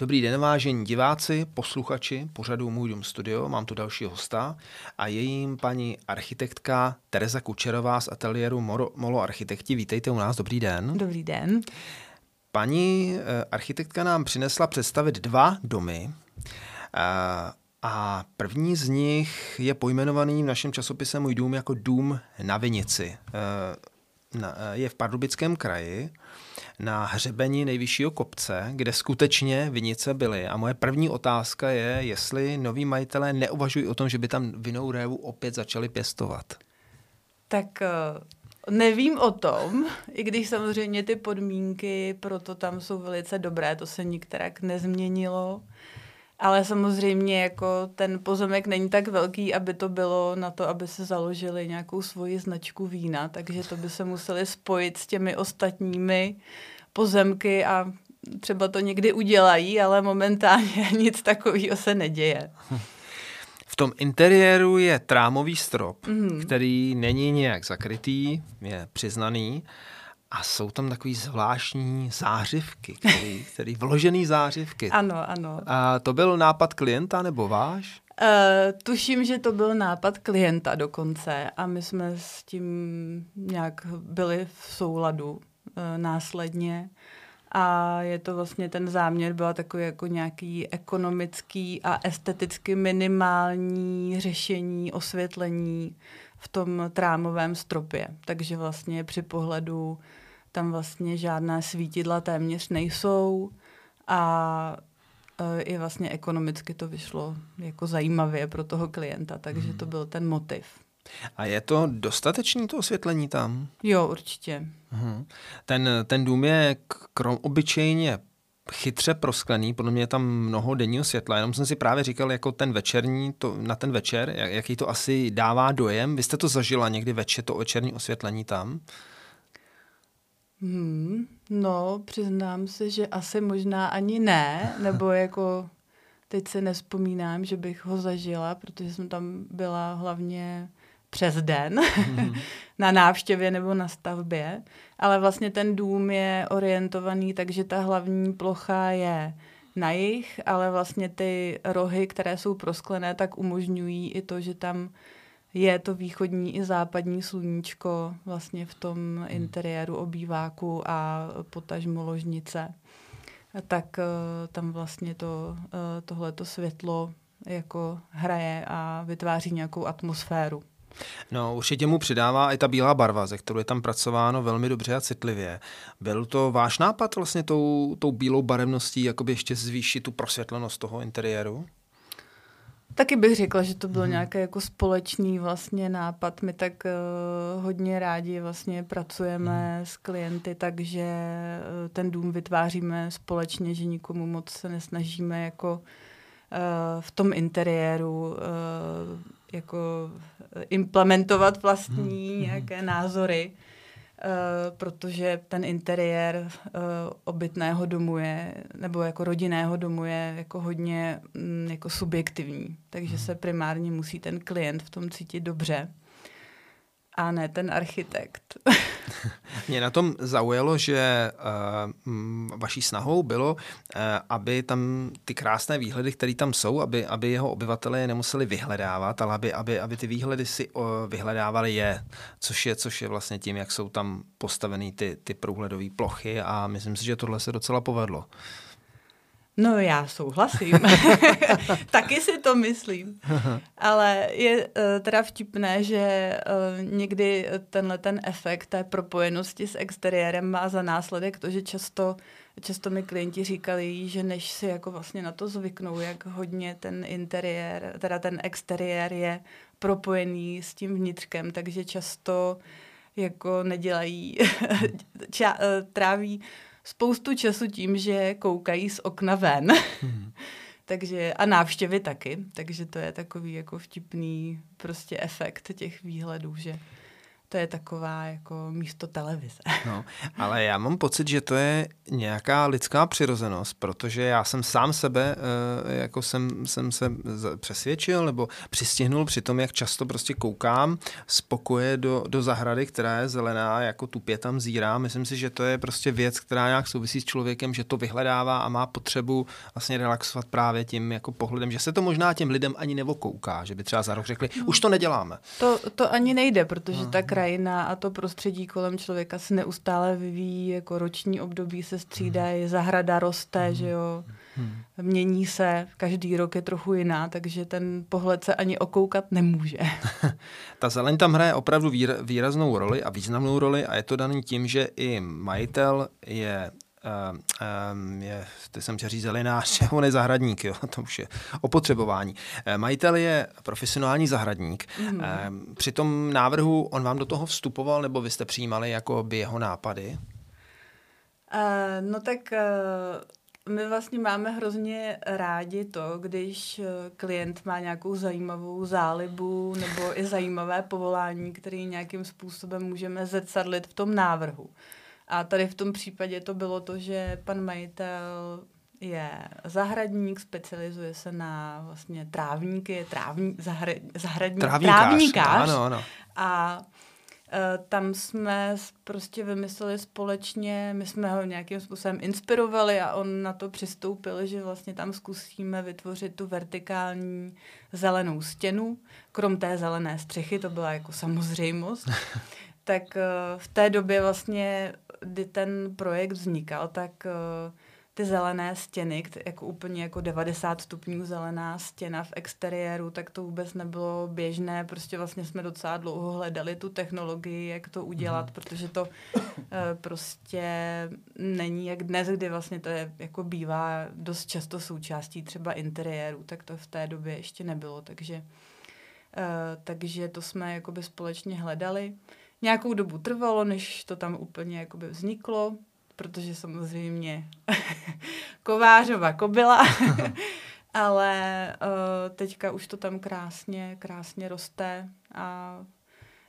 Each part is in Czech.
Dobrý den, vážení diváci, posluchači pořadu Můj dům studio. Mám tu další hosta a je jím paní architektka Tereza Kučerová z ateliéru Moro, Molo Architekti. Vítejte u nás, dobrý den. Dobrý den. Paní eh, architektka nám přinesla představit dva domy. Eh, a první z nich je pojmenovaný v našem časopise Můj dům jako dům na Vinici. Eh, je v Pardubickém kraji na hřebení nejvyššího kopce, kde skutečně vinice byly. A moje první otázka je, jestli noví majitelé neuvažují o tom, že by tam vinou révu opět začali pěstovat. Tak eh, nevím o tom, i když samozřejmě ty podmínky pro to tam jsou velice dobré, to se nikterak nezměnilo. Ale samozřejmě jako ten pozemek není tak velký, aby to bylo na to, aby se založili nějakou svoji značku vína, takže to by se museli spojit s těmi ostatními pozemky a třeba to někdy udělají, ale momentálně nic takového se neděje. V tom interiéru je trámový strop, mm. který není nějak zakrytý, je přiznaný a jsou tam takový zvláštní zářivky, který, který vložený zářivky. Ano, ano. A to byl nápad klienta nebo váš? Uh, tuším, že to byl nápad klienta dokonce a my jsme s tím nějak byli v souladu uh, následně. A je to vlastně ten záměr, byla takový jako nějaký ekonomický a esteticky minimální řešení, osvětlení v tom trámovém stropě. Takže vlastně při pohledu tam vlastně žádná svítidla téměř nejsou a e, i vlastně ekonomicky to vyšlo jako zajímavě pro toho klienta, takže hmm. to byl ten motiv. A je to dostatečný to osvětlení tam? Jo, určitě. Hmm. Ten, ten dům je krom obyčejně chytře prosklený, podle mě je tam mnoho denního světla, jenom jsem si právě říkal, jako ten večerní, to, na ten večer, jak, jaký to asi dává dojem. Vy jste to zažila někdy večer, to večerní osvětlení tam? Hmm, no, přiznám se, že asi možná ani ne, nebo jako teď se nespomínám, že bych ho zažila, protože jsem tam byla hlavně přes den mm. na návštěvě nebo na stavbě, ale vlastně ten dům je orientovaný, takže ta hlavní plocha je na jich, ale vlastně ty rohy, které jsou prosklené, tak umožňují i to, že tam je to východní i západní sluníčko vlastně v tom hmm. interiéru obýváku a potažmo ložnice. Tak uh, tam vlastně to, uh, tohleto světlo jako hraje a vytváří nějakou atmosféru. No, určitě mu přidává i ta bílá barva, ze kterou je tam pracováno velmi dobře a citlivě. Byl to váš nápad vlastně tou, tou bílou barevností, jakoby ještě zvýšit tu prosvětlenost toho interiéru? Taky bych řekla, že to byl hmm. nějaký jako společný vlastně nápad. My tak uh, hodně rádi vlastně pracujeme hmm. s klienty, takže uh, ten dům vytváříme společně, že nikomu moc se nesnažíme jako uh, v tom interiéru uh, jako implementovat vlastní hmm. nějaké názory. Uh, protože ten interiér uh, obytného domu je, nebo jako rodinného domu je jako hodně um, jako subjektivní. Takže hmm. se primárně musí ten klient v tom cítit dobře a ne ten architekt. Mě na tom zaujalo, že uh, vaší snahou bylo, uh, aby tam ty krásné výhledy, které tam jsou, aby, aby jeho obyvatelé je nemuseli vyhledávat, ale aby, aby, aby ty výhledy si uh, vyhledávali je, což je, což je vlastně tím, jak jsou tam postaveny ty, ty průhledové plochy a myslím si, že tohle se docela povedlo. No já souhlasím. Taky si to myslím. Ale je uh, teda vtipné, že uh, někdy tenhle ten efekt té propojenosti s exteriérem má za následek to, že často, často mi klienti říkali, že než si jako vlastně na to zvyknou, jak hodně ten interiér, teda ten exteriér je propojený s tím vnitřkem, takže často jako nedělají, ča, uh, tráví spoustu času tím, že koukají z okna ven. Hmm. takže, a návštěvy taky, takže to je takový jako vtipný prostě efekt těch výhledů, že to je taková jako místo televize. No, ale já mám pocit, že to je nějaká lidská přirozenost, protože já jsem sám sebe, eh, jako jsem, jsem se přesvědčil nebo přistihnul při tom, jak často prostě koukám z pokoje do, do zahrady, která je zelená, jako tupě tam zírá. Myslím si, že to je prostě věc, která nějak souvisí s člověkem, že to vyhledává a má potřebu vlastně relaxovat právě tím jako pohledem, že se to možná těm lidem ani nevokouká, že by třeba za rok řekli, no. už to neděláme. To, to ani nejde, protože no. tak krajina a to prostředí kolem člověka se neustále vyvíjí, jako roční období se střídají, zahrada roste, hmm. že jo, hmm. mění se, každý rok je trochu jiná, takže ten pohled se ani okoukat nemůže. Ta zeleň tam hraje opravdu výraznou roli a významnou roli a je to daný tím, že i majitel je um, je, ty jsem říct zelenář, on je zahradník, jo, to už je opotřebování. Eh, majitel je profesionální zahradník. Mm. Při tom návrhu on vám do toho vstupoval, nebo vy jste přijímali jako by jeho nápady? Uh, no tak uh, my vlastně máme hrozně rádi to, když klient má nějakou zajímavou zálibu nebo i zajímavé povolání, který nějakým způsobem můžeme zrcadlit v tom návrhu. A tady v tom případě to bylo to, že pan majitel je zahradník, specializuje se na vlastně trávníky, trávní, zahra, zahradník, trávníkář. trávníkář. Ano, ano. A e, tam jsme prostě vymysleli společně, my jsme ho nějakým způsobem inspirovali a on na to přistoupil, že vlastně tam zkusíme vytvořit tu vertikální zelenou stěnu, krom té zelené střechy, to byla jako samozřejmost. tak e, v té době vlastně kdy ten projekt vznikal, tak uh, ty zelené stěny, jako úplně jako 90 stupňů zelená stěna v exteriéru, tak to vůbec nebylo běžné. Prostě vlastně jsme docela dlouho hledali tu technologii, jak to udělat, mm. protože to uh, prostě není jak dnes, kdy vlastně to je, jako bývá dost často součástí třeba interiéru, tak to v té době ještě nebylo, takže, uh, takže to jsme jakoby společně hledali. Nějakou dobu trvalo, než to tam úplně jakoby vzniklo, protože samozřejmě kovářova kobila, ale uh, teďka už to tam krásně, krásně roste a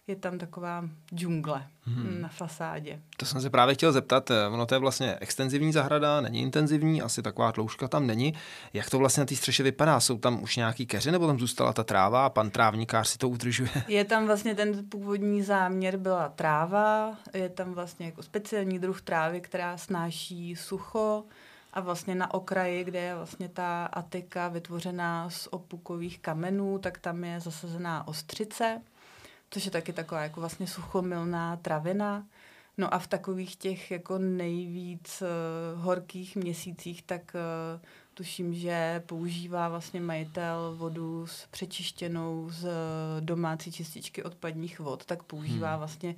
je tam taková džungle hmm. na fasádě. To jsem se právě chtěl zeptat, eh, ono to je vlastně extenzivní zahrada, není intenzivní, asi taková tloušťka tam není. Jak to vlastně na té střeše vypadá? Jsou tam už nějaký keři nebo tam zůstala ta tráva a pan trávníkář si to udržuje? Je tam vlastně ten původní záměr byla tráva, je tam vlastně jako speciální druh trávy, která snáší sucho, a vlastně na okraji, kde je vlastně ta atika vytvořená z opukových kamenů, tak tam je zasazená ostřice což je taky taková jako vlastně suchomilná travina. No a v takových těch jako nejvíc uh, horkých měsících, tak uh, tuším, že používá vlastně majitel vodu s přečištěnou z uh, domácí čističky odpadních vod, tak používá hmm. vlastně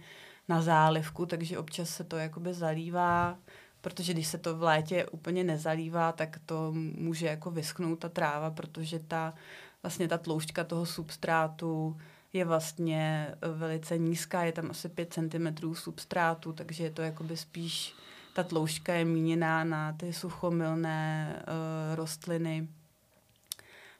na zálivku, takže občas se to jakoby zalívá, protože když se to v létě úplně nezalívá, tak to může jako vyschnout ta tráva, protože ta vlastně ta tloušťka toho substrátu je vlastně eh, velice nízká, je tam asi 5 cm substrátu, takže je to jakoby spíš, ta tloušťka je míněná na ty suchomilné uh, rostliny,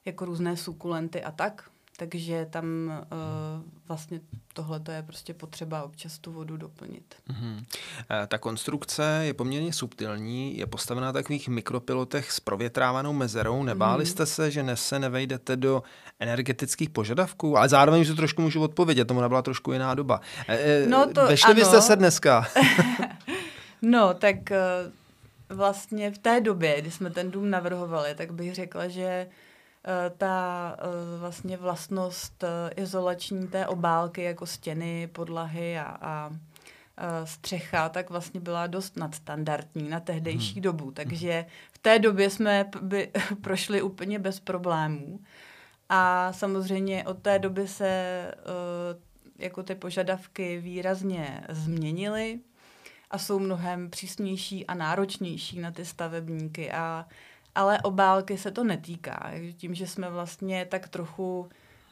jako různé sukulenty a tak takže tam uh, vlastně tohle je prostě potřeba občas tu vodu doplnit. Mm-hmm. Ta konstrukce je poměrně subtilní, je postavená na takových mikropilotech s provětrávanou mezerou. Nebáli mm-hmm. jste se, že ne se nevejdete do energetických požadavků? Ale zároveň to trošku můžu odpovědět, tomu nebyla trošku jiná doba. Eh, no to, Vešli ano. byste se dneska? no, tak vlastně v té době, kdy jsme ten dům navrhovali, tak bych řekla, že ta eh, vlastně vlastnost eh, izolační té obálky jako stěny, podlahy a, a střecha, tak vlastně byla dost nadstandardní na tehdejší hmm. dobu. Takže v té době jsme by prošli úplně bez problémů. A samozřejmě od té doby se jako ty požadavky výrazně změnily a jsou mnohem přísnější a náročnější na ty stavebníky. A ale obálky se to netýká. Tím, že jsme vlastně tak trochu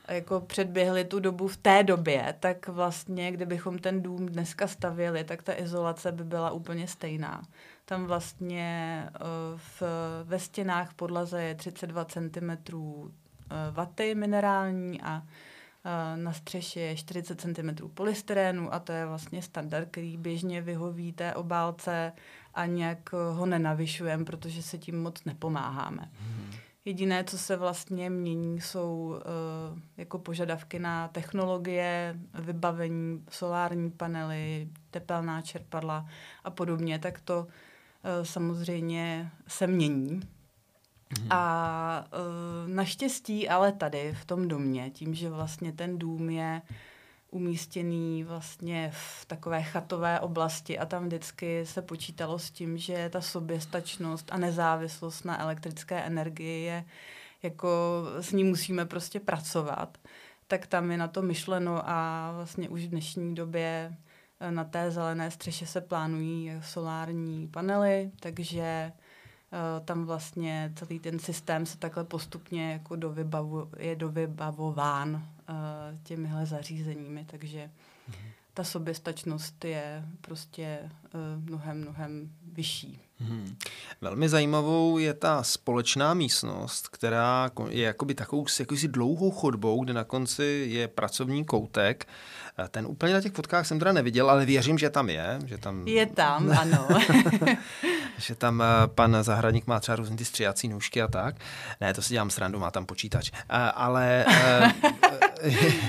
jako předběhli tu dobu v té době, tak vlastně, kdybychom ten dům dneska stavěli, tak ta izolace by byla úplně stejná. Tam vlastně eh, v, ve stěnách podlaze je 32 cm eh, vaty minerální a na střeše je 40 cm polystyrénu a to je vlastně standard, který běžně vyhoví té obálce a nějak ho nenavyšujeme, protože se tím moc nepomáháme. Hmm. Jediné, co se vlastně mění, jsou uh, jako požadavky na technologie, vybavení, solární panely, tepelná čerpadla a podobně, tak to uh, samozřejmě se mění. Mm. A uh, naštěstí ale tady v tom domě, tím, že vlastně ten dům je umístěný vlastně v takové chatové oblasti a tam vždycky se počítalo s tím, že ta soběstačnost a nezávislost na elektrické energii je jako s ní musíme prostě pracovat, tak tam je na to myšleno a vlastně už v dnešní době eh, na té zelené střeše se plánují solární panely, takže uh, tam vlastně celý ten systém se takhle postupně jako dovybavu, je dovybavován těmihle zařízeními, takže mm-hmm. ta soběstačnost je prostě uh, mnohem, mnohem vyšší. Hmm. Velmi zajímavou je ta společná místnost, která je jakoby takovou jakousi dlouhou chodbou, kde na konci je pracovní koutek. Ten úplně na těch fotkách jsem teda neviděl, ale věřím, že tam je. Že tam... Je tam, ano. že tam eh, pan zahradník má třeba různý ty stříhací nůžky a tak. Ne, to si dělám srandu, má tam počítač. Eh, ale eh,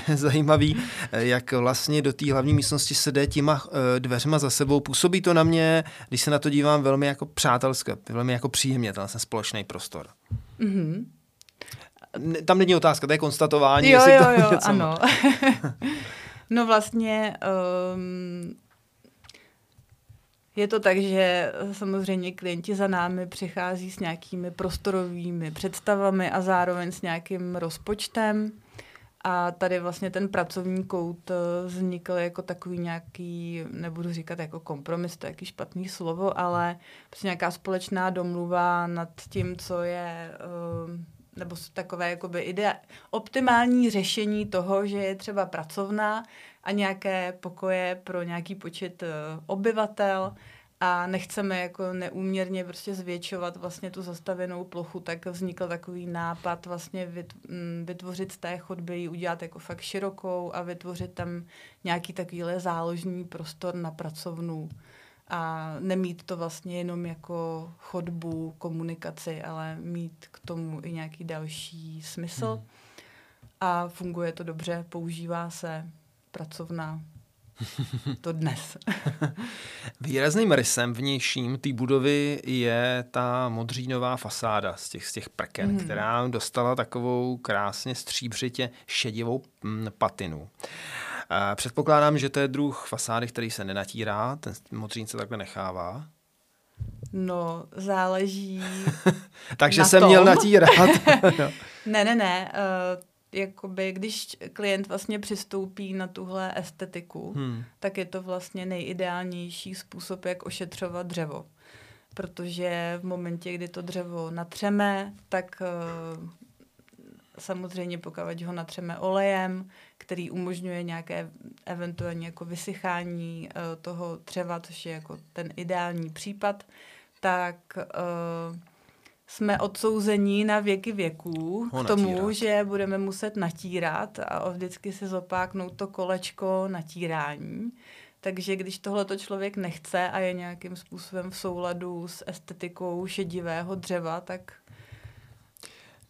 zajímavý, jak vlastně do té hlavní místnosti se jde těma dveřma za sebou. Působí to na mě, když se na to dívám, velmi jako přátelské, velmi jako příjemně, ten společný prostor. Mm-hmm. Tam není otázka, to je konstatování. Jo, jo, jo, něco ano. no vlastně um, je to tak, že samozřejmě klienti za námi přichází s nějakými prostorovými představami a zároveň s nějakým rozpočtem. A tady vlastně ten pracovní kout eh, vznikl jako takový nějaký, nebudu říkat jako kompromis, to je jaký špatný slovo, ale prostě nějaká společná domluva nad tím, co je eh, nebo takové jakoby ide, optimální řešení toho, že je třeba pracovná a nějaké pokoje pro nějaký počet uh, obyvatel a nechceme jako neúměrně prostě zvětšovat vlastně tu zastavenou plochu, tak vznikl takový nápad vlastně mm, vytvořit z té chodby ji udělat jako fakt širokou a vytvořit tam nějaký takovýhle záložní prostor na pracovnu a nemít to vlastně jenom jako chodbu, komunikaci, ale mít k tomu i nějaký další smysl. Hmm. A funguje to dobře, používá se pracovna to dnes. Výrazným rysem vnějším té budovy je ta modřínová fasáda z těch, z těch prken, mm. která dostala takovou krásně stříbřitě šedivou mm, patinu. Předpokládám, že to je druh fasády, který se nenatírá, ten modřín se takhle nechává. No, záleží. Takže jsem tom. měl natírat. ne, ne, ne. Uh, jakoby, když klient vlastně přistoupí na tuhle estetiku, hmm. tak je to vlastně nejideálnější způsob, jak ošetřovat dřevo. Protože v momentě, kdy to dřevo natřeme, tak uh, samozřejmě pokud ho natřeme olejem, který umožňuje nějaké eventuálně jako vysychání uh, toho dřeva, což je jako ten ideální případ, tak uh, jsme odsouzení na věky věků ho k tomu, natírat. že budeme muset natírat a vždycky si zopáknout to kolečko natírání. Takže když tohleto člověk nechce a je nějakým způsobem v souladu s estetikou šedivého dřeva, tak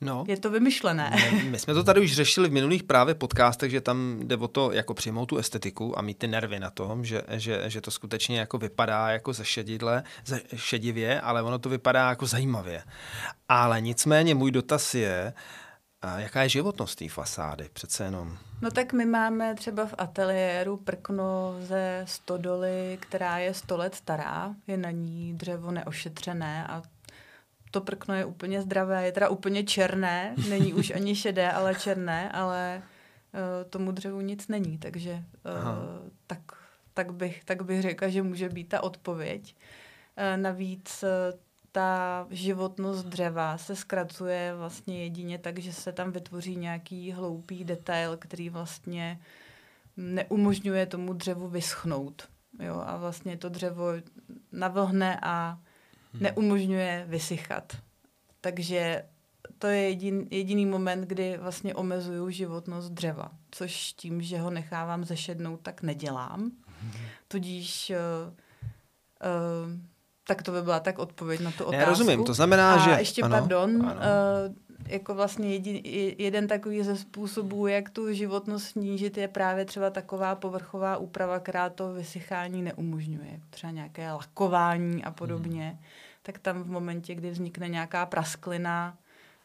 No. Je to vymyšlené. My, my jsme to tady už řešili v minulých právě podcastech, že tam jde o to jako přijmout tu estetiku a mít ty nervy na tom, že, že, že to skutečně jako vypadá jako ze šedidle, ze šedivě, ale ono to vypadá jako zajímavě. Ale nicméně můj dotaz je, a jaká je životnost té fasády přece jenom? No tak my máme třeba v ateliéru prkno ze stodoly, která je 100 let stará, je na ní dřevo neošetřené a to prkno je úplně zdravé, je teda úplně černé, není už ani šedé, ale černé, ale uh, tomu dřevu nic není, takže uh, tak, tak, bych, tak bych řekla, že může být ta odpověď. Uh, navíc uh, ta životnost dřeva se zkracuje vlastně jedině tak, že se tam vytvoří nějaký hloupý detail, který vlastně neumožňuje tomu dřevu vyschnout. Jo, a vlastně to dřevo navlhne a Hmm. neumožňuje vysychat. Takže to je jedin, jediný moment, kdy vlastně omezují životnost dřeva. což tím, že ho nechávám zešednout, tak nedělám. Tudíž uh, uh, tak to by byla tak odpověď na tu otázku. Já rozumím, to znamená, a že... A ještě, ano, pardon, ano. Uh, jako vlastně jedin, jeden takový ze způsobů, jak tu životnost snížit, je právě třeba taková povrchová úprava, která to vysychání neumožňuje. Třeba nějaké lakování a podobně. Hmm. Tak tam v momentě, kdy vznikne nějaká prasklina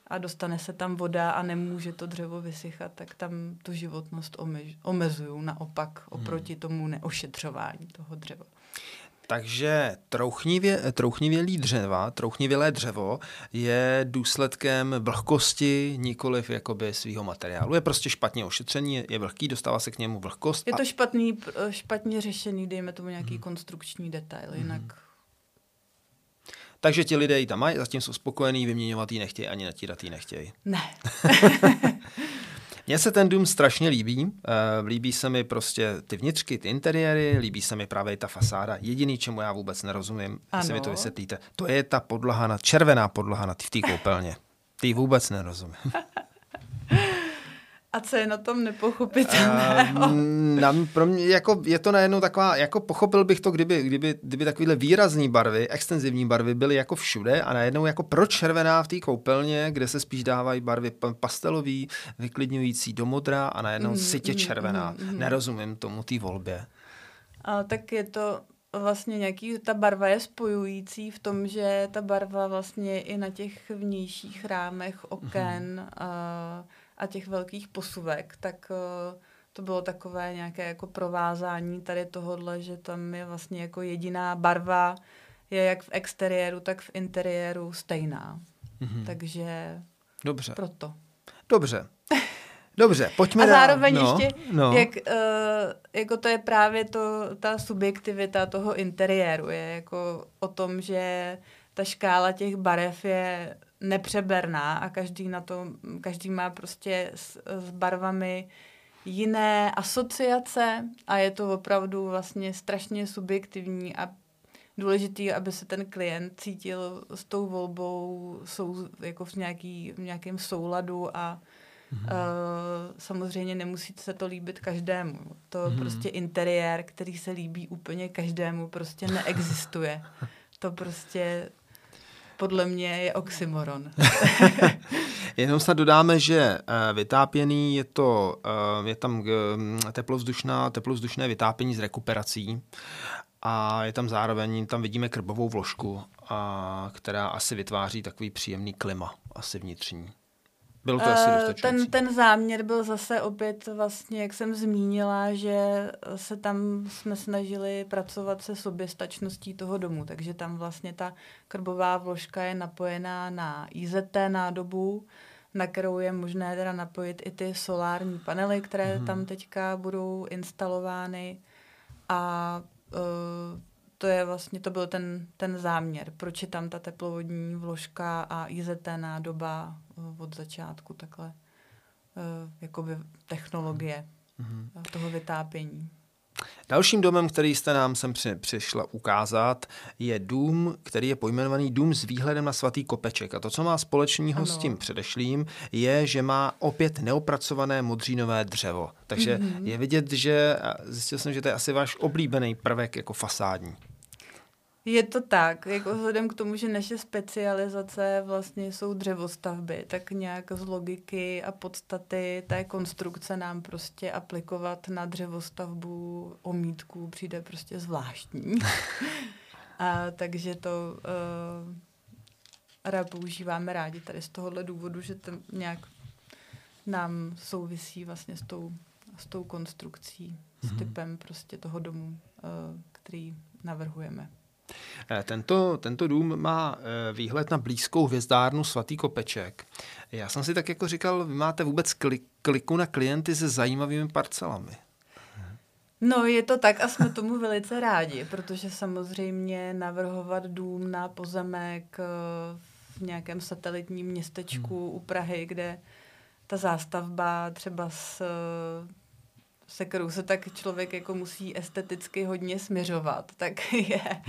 a dostane se tam voda a nemůže to dřevo vysychat, tak tam tu životnost omezují naopak oproti hmm. tomu neošetřování toho dřeva. Takže trouchnivě, trouchnivělý dřeva, trouchnivělé dřevo je důsledkem vlhkosti, nikoliv jakoby svého materiálu. Je prostě špatně ošetřený, je vlhký, dostává se k němu vlhkost. Je to a... špatný, špatně řešený, dejme tomu nějaký hmm. konstrukční detail, jinak... Hmm. Takže ti lidé ji tam mají, zatím jsou spokojení, vyměňovat ji nechtějí, ani natírat ji nechtějí. Ne. Mně se ten dům strašně líbí. Uh, líbí se mi prostě ty vnitřky, ty interiéry, líbí se mi právě ta fasáda. Jediný, čemu já vůbec nerozumím, jestli mi to vysvětlíte, to je ta podlaha, na, červená podlaha na v té koupelně. Ty vůbec nerozumím. A co je na tom nepochopitelného? Uh, na, pro mě jako, je to najednou taková, jako pochopil bych to, kdyby, kdyby, kdyby takovéhle výrazné barvy, extenzivní barvy byly jako všude a najednou jako pro červená v té koupelně, kde se spíš dávají barvy pastelový, vyklidňující do modra a najednou mm, sitě mm, červená. Mm, mm. Nerozumím tomu té volbě. A tak je to vlastně nějaký, ta barva je spojující v tom, že ta barva vlastně i na těch vnějších rámech oken mm. a a těch velkých posuvek, tak uh, to bylo takové nějaké jako provázání tady tohohle, že tam je vlastně jako jediná barva, je jak v exteriéru, tak v interiéru stejná. Mm-hmm. Takže Dobře. proto. Dobře. Dobře, pojďme A zároveň dál. no, ještě, no. jak uh, jako to je právě to, ta subjektivita toho interiéru, je jako o tom, že ta škála těch barev je nepřeberná a každý na to, každý má prostě s, s barvami jiné asociace a je to opravdu vlastně strašně subjektivní a důležitý, aby se ten klient cítil s tou volbou sou, jako v, nějaký, v nějakém souladu a mm-hmm. uh, samozřejmě nemusí se to líbit každému. To mm-hmm. prostě interiér, který se líbí úplně každému, prostě neexistuje. to prostě podle mě je oxymoron. Jenom snad dodáme, že eh, vytápěný je to, eh, je tam eh, teplovzdušná, teplovzdušné vytápění s rekuperací a je tam zároveň, tam vidíme krbovou vložku, a, která asi vytváří takový příjemný klima, asi vnitřní. Bylo to asi dostačující. Ten, ten záměr byl zase opět vlastně, jak jsem zmínila, že se tam jsme snažili pracovat se soběstačností toho domu, takže tam vlastně ta krbová vložka je napojená na IZT nádobu, na kterou je možné teda napojit i ty solární panely, které mm. tam teďka budou instalovány a uh, to je vlastně, to byl ten, ten záměr, proč je tam ta teplovodní vložka a IZT nádoba eh, od začátku takhle uh, jakoby technologie mm-hmm. toho vytápění. Dalším domem, který jste nám sem při, přišla ukázat, je dům, který je pojmenovaný Dům s výhledem na svatý kopeček. A to, co má společného ano. s tím předešlým, je, že má opět neopracované modřínové dřevo. Takže mm-hmm. je vidět, že zjistil jsem, že to je asi váš oblíbený prvek jako fasádní. Je to tak, jako vzhledem k tomu, že naše specializace vlastně jsou dřevostavby, tak nějak z logiky a podstaty té konstrukce nám prostě aplikovat na dřevostavbu omítku přijde prostě zvláštní. a takže to uh, rád používáme rádi tady z tohohle důvodu, že to nějak nám souvisí vlastně s tou, s tou konstrukcí, mm-hmm. s typem prostě toho domu, uh, který navrhujeme. Eh, tento, tento dům má eh, výhled na blízkou hvězdárnu Svatý Kopeček. Já jsem si tak jako říkal, vy máte vůbec klik, kliku na klienty se zajímavými parcelami. No, je to tak a jsme tomu velice rádi, protože samozřejmě navrhovat dům na pozemek eh, v nějakém satelitním městečku hmm. u Prahy, kde ta zástavba třeba s se kterou se tak člověk jako musí esteticky hodně směřovat, tak je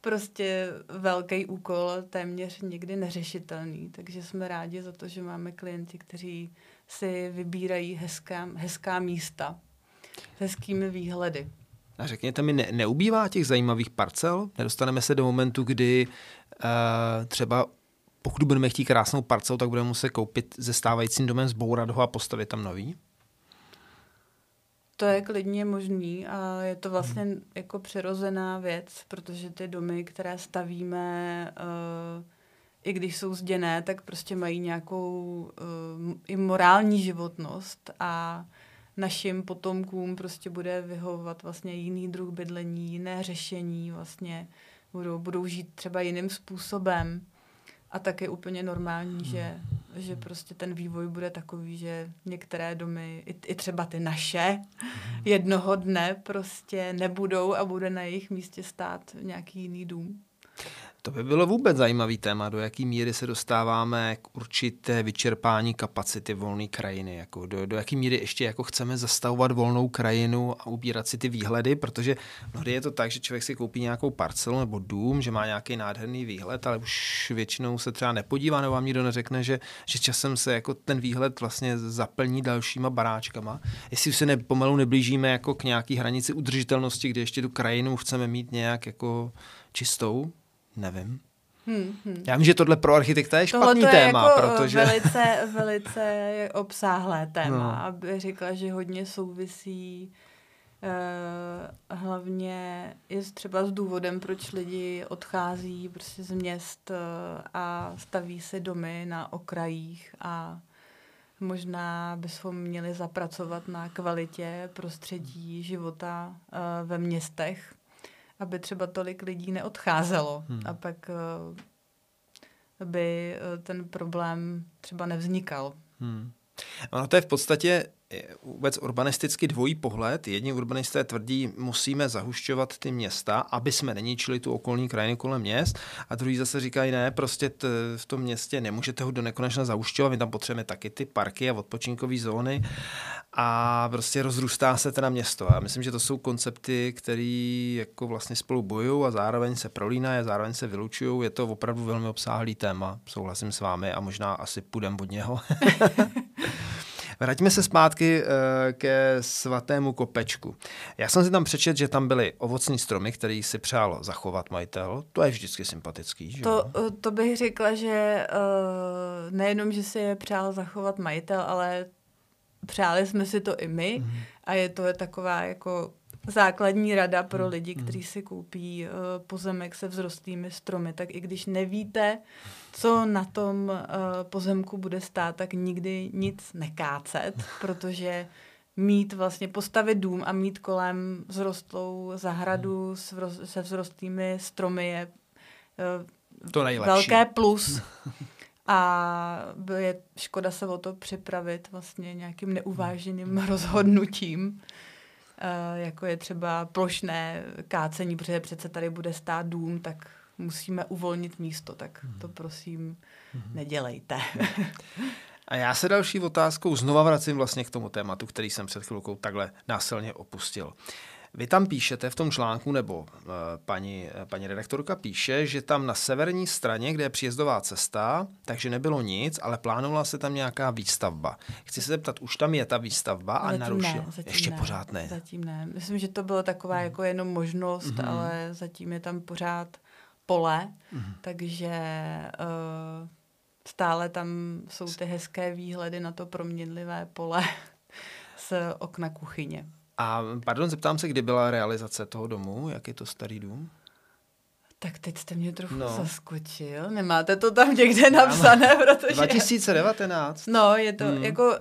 prostě velký úkol, téměř někdy neřešitelný. Takže jsme rádi za to, že máme klienty, kteří si vybírají hezká, hezká místa s hezkými výhledy. A řekněte mi, ne, neubývá těch zajímavých parcel? Nedostaneme se do momentu, kdy uh, třeba pokud budeme chtít krásnou parcelu, tak budeme muset koupit ze stávajícím domem, zbourat ho a postavit tam nový? To je klidně možný a je to vlastně hmm. jako přirozená věc, protože ty domy, které stavíme, uh, i když jsou zděné, tak prostě mají nějakou uh, i morální životnost a našim potomkům prostě bude vyhovovat vlastně jiný druh bydlení, jiné řešení vlastně, budou, budou žít třeba jiným způsobem. A tak je úplně normální, hmm. že, že prostě ten vývoj bude takový, že některé domy, i, i třeba ty naše, hmm. jednoho dne prostě nebudou a bude na jejich místě stát nějaký jiný dům. To by bylo vůbec zajímavý téma, do jaký míry se dostáváme k určité vyčerpání kapacity volné krajiny, jako do, do jaký míry ještě jako chceme zastavovat volnou krajinu a ubírat si ty výhledy, protože mnohdy je to tak, že člověk si koupí nějakou parcelu nebo dům, že má nějaký nádherný výhled, ale už většinou se třeba nepodívá nebo vám nikdo neřekne, že, že časem se jako ten výhled vlastně zaplní dalšíma baráčkama. Jestli už se ne, pomalu neblížíme jako k nějaký hranici udržitelnosti, kde ještě tu krajinu chceme mít nějak jako čistou, Nevím. Hmm, hmm. Já vím, že tohle pro architekta je špatný Tohle téma, je jako protože... velice, velice obsáhlé téma, no. aby řekla, že hodně souvisí uh, hlavně je třeba s důvodem, proč lidi odchází prostě z měst uh, a staví si domy na okrajích a možná bychom měli zapracovat na kvalitě prostředí života uh, ve městech, aby třeba tolik lidí neodcházelo hmm. a pak uh, by uh, ten problém třeba nevznikal. Hmm. Ono to je v podstatě vůbec urbanisticky dvojí pohled. Jedni urbanisté tvrdí, musíme zahušťovat ty města, aby jsme neničili tu okolní krajinu kolem měst, a druhý zase říkají, ne, prostě t, v tom městě nemůžete ho do nekonečna zahušťovat, my tam potřebujeme taky ty parky a odpočinkové zóny a prostě rozrůstá se teda město. A myslím, že to jsou koncepty, které jako vlastně spolu bojují a zároveň se prolínají zároveň se vylučují. Je to opravdu velmi obsáhlý téma, souhlasím s vámi a možná asi půjdem od něho. Vraťme se zpátky uh, ke svatému kopečku. Já jsem si tam přečet, že tam byly ovocní stromy, který si přál zachovat majitel. To je vždycky sympatický, že? To, eh, to bych řekla, že uh, nejenom, že si je přál zachovat majitel, ale přáli jsme si to i my mm. a je to taková jako základní rada pro mhm. lidi, kteří si koupí uh, pozemek se vzrostlými stromy. Tak i když nevíte, co na tom uh, pozemku bude stát, tak nikdy nic nekácet, protože mít vlastně, postavit dům a mít kolem vzrostlou zahradu mhm. se vzrostlými stromy je uh, to nejlepší. velké plus. A je škoda se o to připravit vlastně nějakým neuváženým mhm. rozhodnutím. Uh, jako je třeba plošné kácení, protože přece tady bude stát dům, tak musíme uvolnit místo, tak mhm. to prosím mm-hmm. nedělejte. A já se další otázkou znova vracím vlastně k tomu tématu, který jsem před chvilkou takhle násilně opustil. Vy tam píšete v tom článku, nebo uh, paní, uh, paní redaktorka píše, že tam na severní straně, kde je příjezdová cesta, takže nebylo nic, ale plánovala se tam nějaká výstavba. Chci se zeptat, už tam je ta výstavba a narušila? Ještě ne, pořád ne. Zatím ne. Myslím, že to bylo taková hmm. jako jenom možnost, hmm. ale zatím je tam pořád pole, hmm. takže uh, stále tam jsou ty hezké výhledy na to proměnlivé pole z okna kuchyně. A pardon, zeptám se, kdy byla realizace toho domu? Jak je to starý dům? Tak teď jste mě trochu no. zaskočil. Nemáte to tam někde napsané, protože... 2019. No, je to hmm. jako...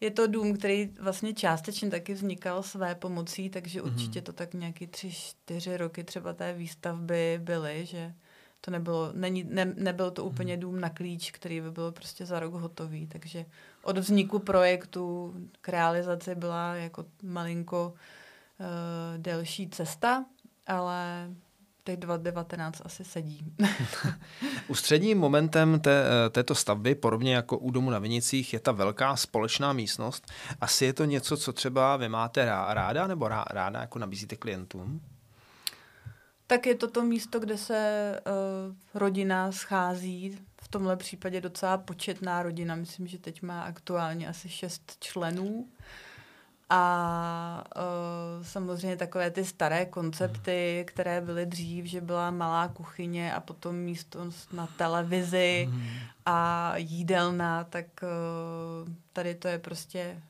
Je to dům, který vlastně částečně taky vznikal své pomocí, takže hmm. určitě to tak nějaký tři, čtyři roky třeba té výstavby byly, že to nebylo, není, ne, nebyl to úplně hmm. dům na klíč, který by byl prostě za rok hotový, takže od vzniku projektu k realizaci byla jako malinko uh, delší cesta, ale těch 2019 asi sedí. Ústředním momentem té, eh, této stavby, podobně jako u domu na Vinicích, je ta velká společná místnost. Asi je to něco, co třeba vy máte ráda nebo ráda jako nabízíte klientům? Tak je to to místo, kde se uh, rodina schází v tomhle případě docela početná rodina. Myslím, že teď má aktuálně asi šest členů. A uh, samozřejmě takové ty staré koncepty, které byly dřív, že byla malá kuchyně a potom místo na televizi mm. a jídelna, tak uh, tady to je prostě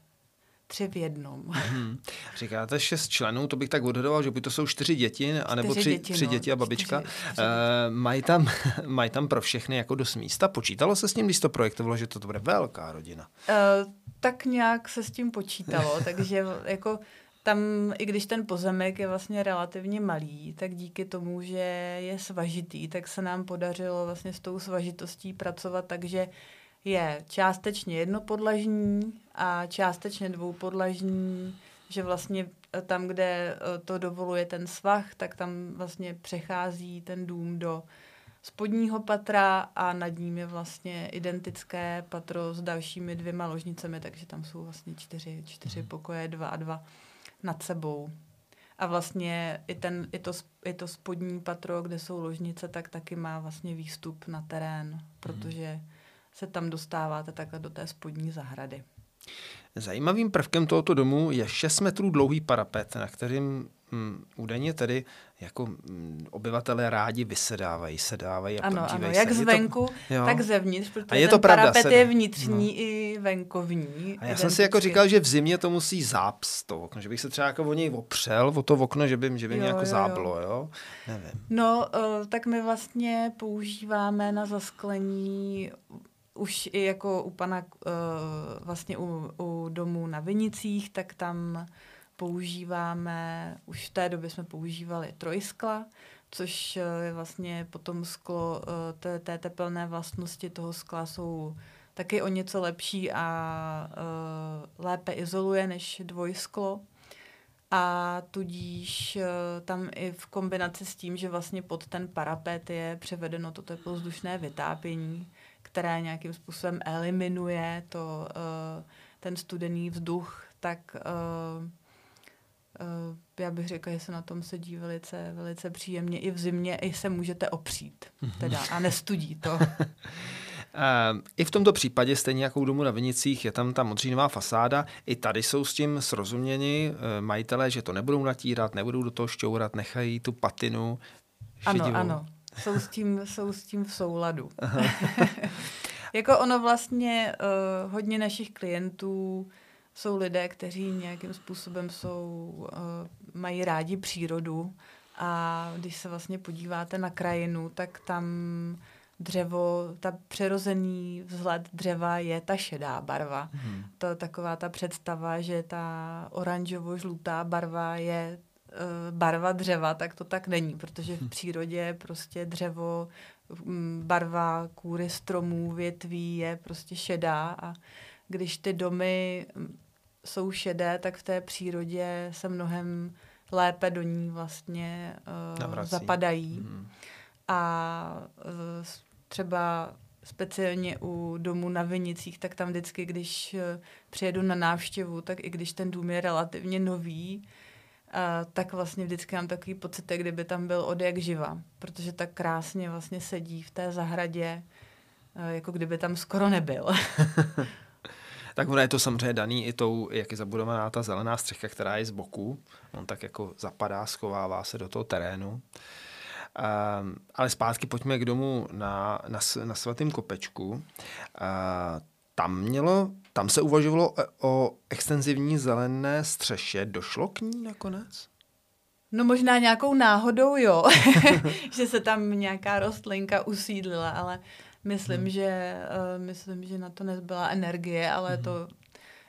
tři v jednom. Hmm. Říkáte šest členů, to bych tak odhadoval, že by to jsou čtyři děti, anebo tři, děti, tři no. děti a babička. Čtyři, čtyři uh, mají, tam, mají tam pro všechny jako dost místa. Počítalo se s tím, když to projektovalo, že to bude velká rodina? Uh, tak nějak se s tím počítalo, takže jako tam, i když ten pozemek je vlastně relativně malý, tak díky tomu, že je svažitý, tak se nám podařilo vlastně s tou svažitostí pracovat takže je částečně jednopodlažní a částečně dvoupodlažní, že vlastně tam, kde eh, to dovoluje ten svah, tak tam vlastně přechází ten dům do spodního patra a nad ním je vlastně identické patro s dalšími dvěma ložnicemi, takže tam jsou vlastně čtyři, čtyři mhm. pokoje, dva a dva nad sebou. A vlastně i, ten, i, to, i to spodní patro, kde jsou ložnice, tak taky má vlastně výstup na terén, mhm. protože se tam dostáváte takhle do té spodní zahrady. Zajímavým prvkem tohoto domu je 6 metrů dlouhý parapet, na kterým Hmm, údajně tedy jako hmm, obyvatelé rádi vysedávají, sedávají a Ano, ano, jak zvenku, to, tak zevnitř, protože a je to ten pravda, parapet sedá. je vnitřní no. i venkovní. A já jsem si jako říkal, že v zimě to musí záps to okno, že bych se třeba jako o něj opřel, o to okno, že by, že by jo, mě jako jo, záblo, jo? Nevím. No, uh, tak my vlastně používáme na zasklení už i jako u pana, uh, vlastně u, u domů na Vinicích, tak tam používáme, už v té době jsme používali trojskla, což eh, je vlastně potom sklo, eh, té, té tepelné vlastnosti toho skla jsou taky o něco lepší a uh, lépe izoluje než dvojsklo. A tudíž uh, tam i v kombinaci s tím, že vlastně pod ten parapet je převedeno to teplozdušné vytápění, které nějakým způsobem eliminuje to, uh, ten studený vzduch, tak uh, uh, já bych řekla, že se na tom sedí velice, velice příjemně. I v zimě i se můžete opřít teda, a nestudí to. I v tomto případě, stejně jako u domu na Vinicích, je tam ta modřínová fasáda. I tady jsou s tím srozuměni eh, majitelé, že to nebudou natírat, nebudou do toho šťourat, nechají tu patinu šedivou. Ano, ano. Jsou s tím, jsou s tím v souladu. Jako ono vlastně uh, hodně našich klientů jsou lidé, kteří nějakým způsobem jsou, uh, mají rádi přírodu a když se vlastně podíváte na krajinu, tak tam dřevo, ta přirozený vzhled dřeva je ta šedá barva. Hmm. To taková ta představa, že ta oranžovo-žlutá barva je uh, barva dřeva, tak to tak není, protože v hm. přírodě prostě dřevo, barva kůry stromů, větví je prostě šedá a když ty domy jsou šedé, tak v té přírodě se mnohem lépe do ní vlastně uh, zapadají. Mm. A uh, třeba speciálně u domů na Vinicích, tak tam vždycky, když uh, přijedu na návštěvu, tak i když ten dům je relativně nový, uh, tak vlastně vždycky mám takový pocit, kdyby tam byl od jak živa, protože tak krásně vlastně sedí v té zahradě, uh, jako kdyby tam skoro nebyl. tak ono je to samozřejmě daný i tou, jak je zabudovaná ta zelená střecha, která je z boku. On tak jako zapadá, schovává se do toho terénu. Um, ale zpátky pojďme k domu na, na, na svatém kopečku. Uh, tam mělo, tam se uvažovalo o extenzivní zelené střeše. Došlo k ní nakonec? No možná nějakou náhodou, jo. že se tam nějaká rostlinka usídlila, ale Myslím, hmm. že, uh, myslím, že na to nezbyla energie, ale hmm. to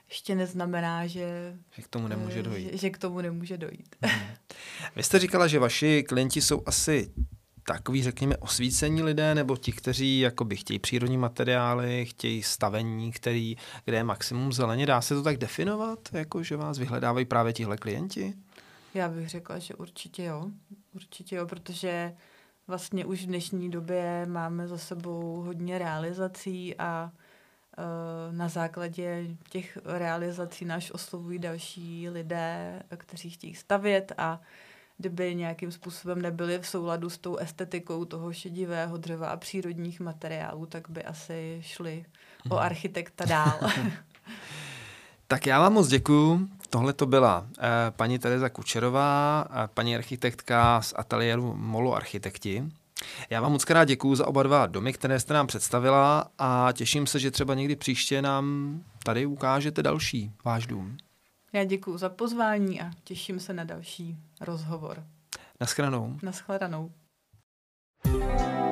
ještě neznamená, že, že k tomu nemůže eh, dojít. Že, že k tomu nemůže dojít. Hmm. Vy jste říkala, že vaši klienti jsou asi takový, řekněme, osvícení lidé, nebo ti, kteří jakoby chtějí přírodní materiály, chtějí stavení, který, kde je maximum zeleně. Dá se to tak definovat, jako že vás vyhledávají právě tihle klienti? Já bych řekla, že určitě jo. Určitě jo, protože vlastně už v dnešní době máme za sebou hodně realizací a uh, na základě těch realizací náš oslovují další lidé, kteří chtějí stavět a kdyby nějakým způsobem nebyly v souladu s tou estetikou toho šedivého dřeva a přírodních materiálů, tak by asi šli o Mhm. architekta dál. Tak já vám moc děkuju. Tohle to byla eh, paní Tereza Kučerová, eh, paní architektka z ateliéru Molo Architekti. Já vám moc krát děkuju za oba dva domy, které jste nám představila a těším se, že třeba někdy příště nám tady ukážete další váš dům. Já děkuji za pozvání a těším se na další rozhovor. Naschranou. Naschledanou. thank you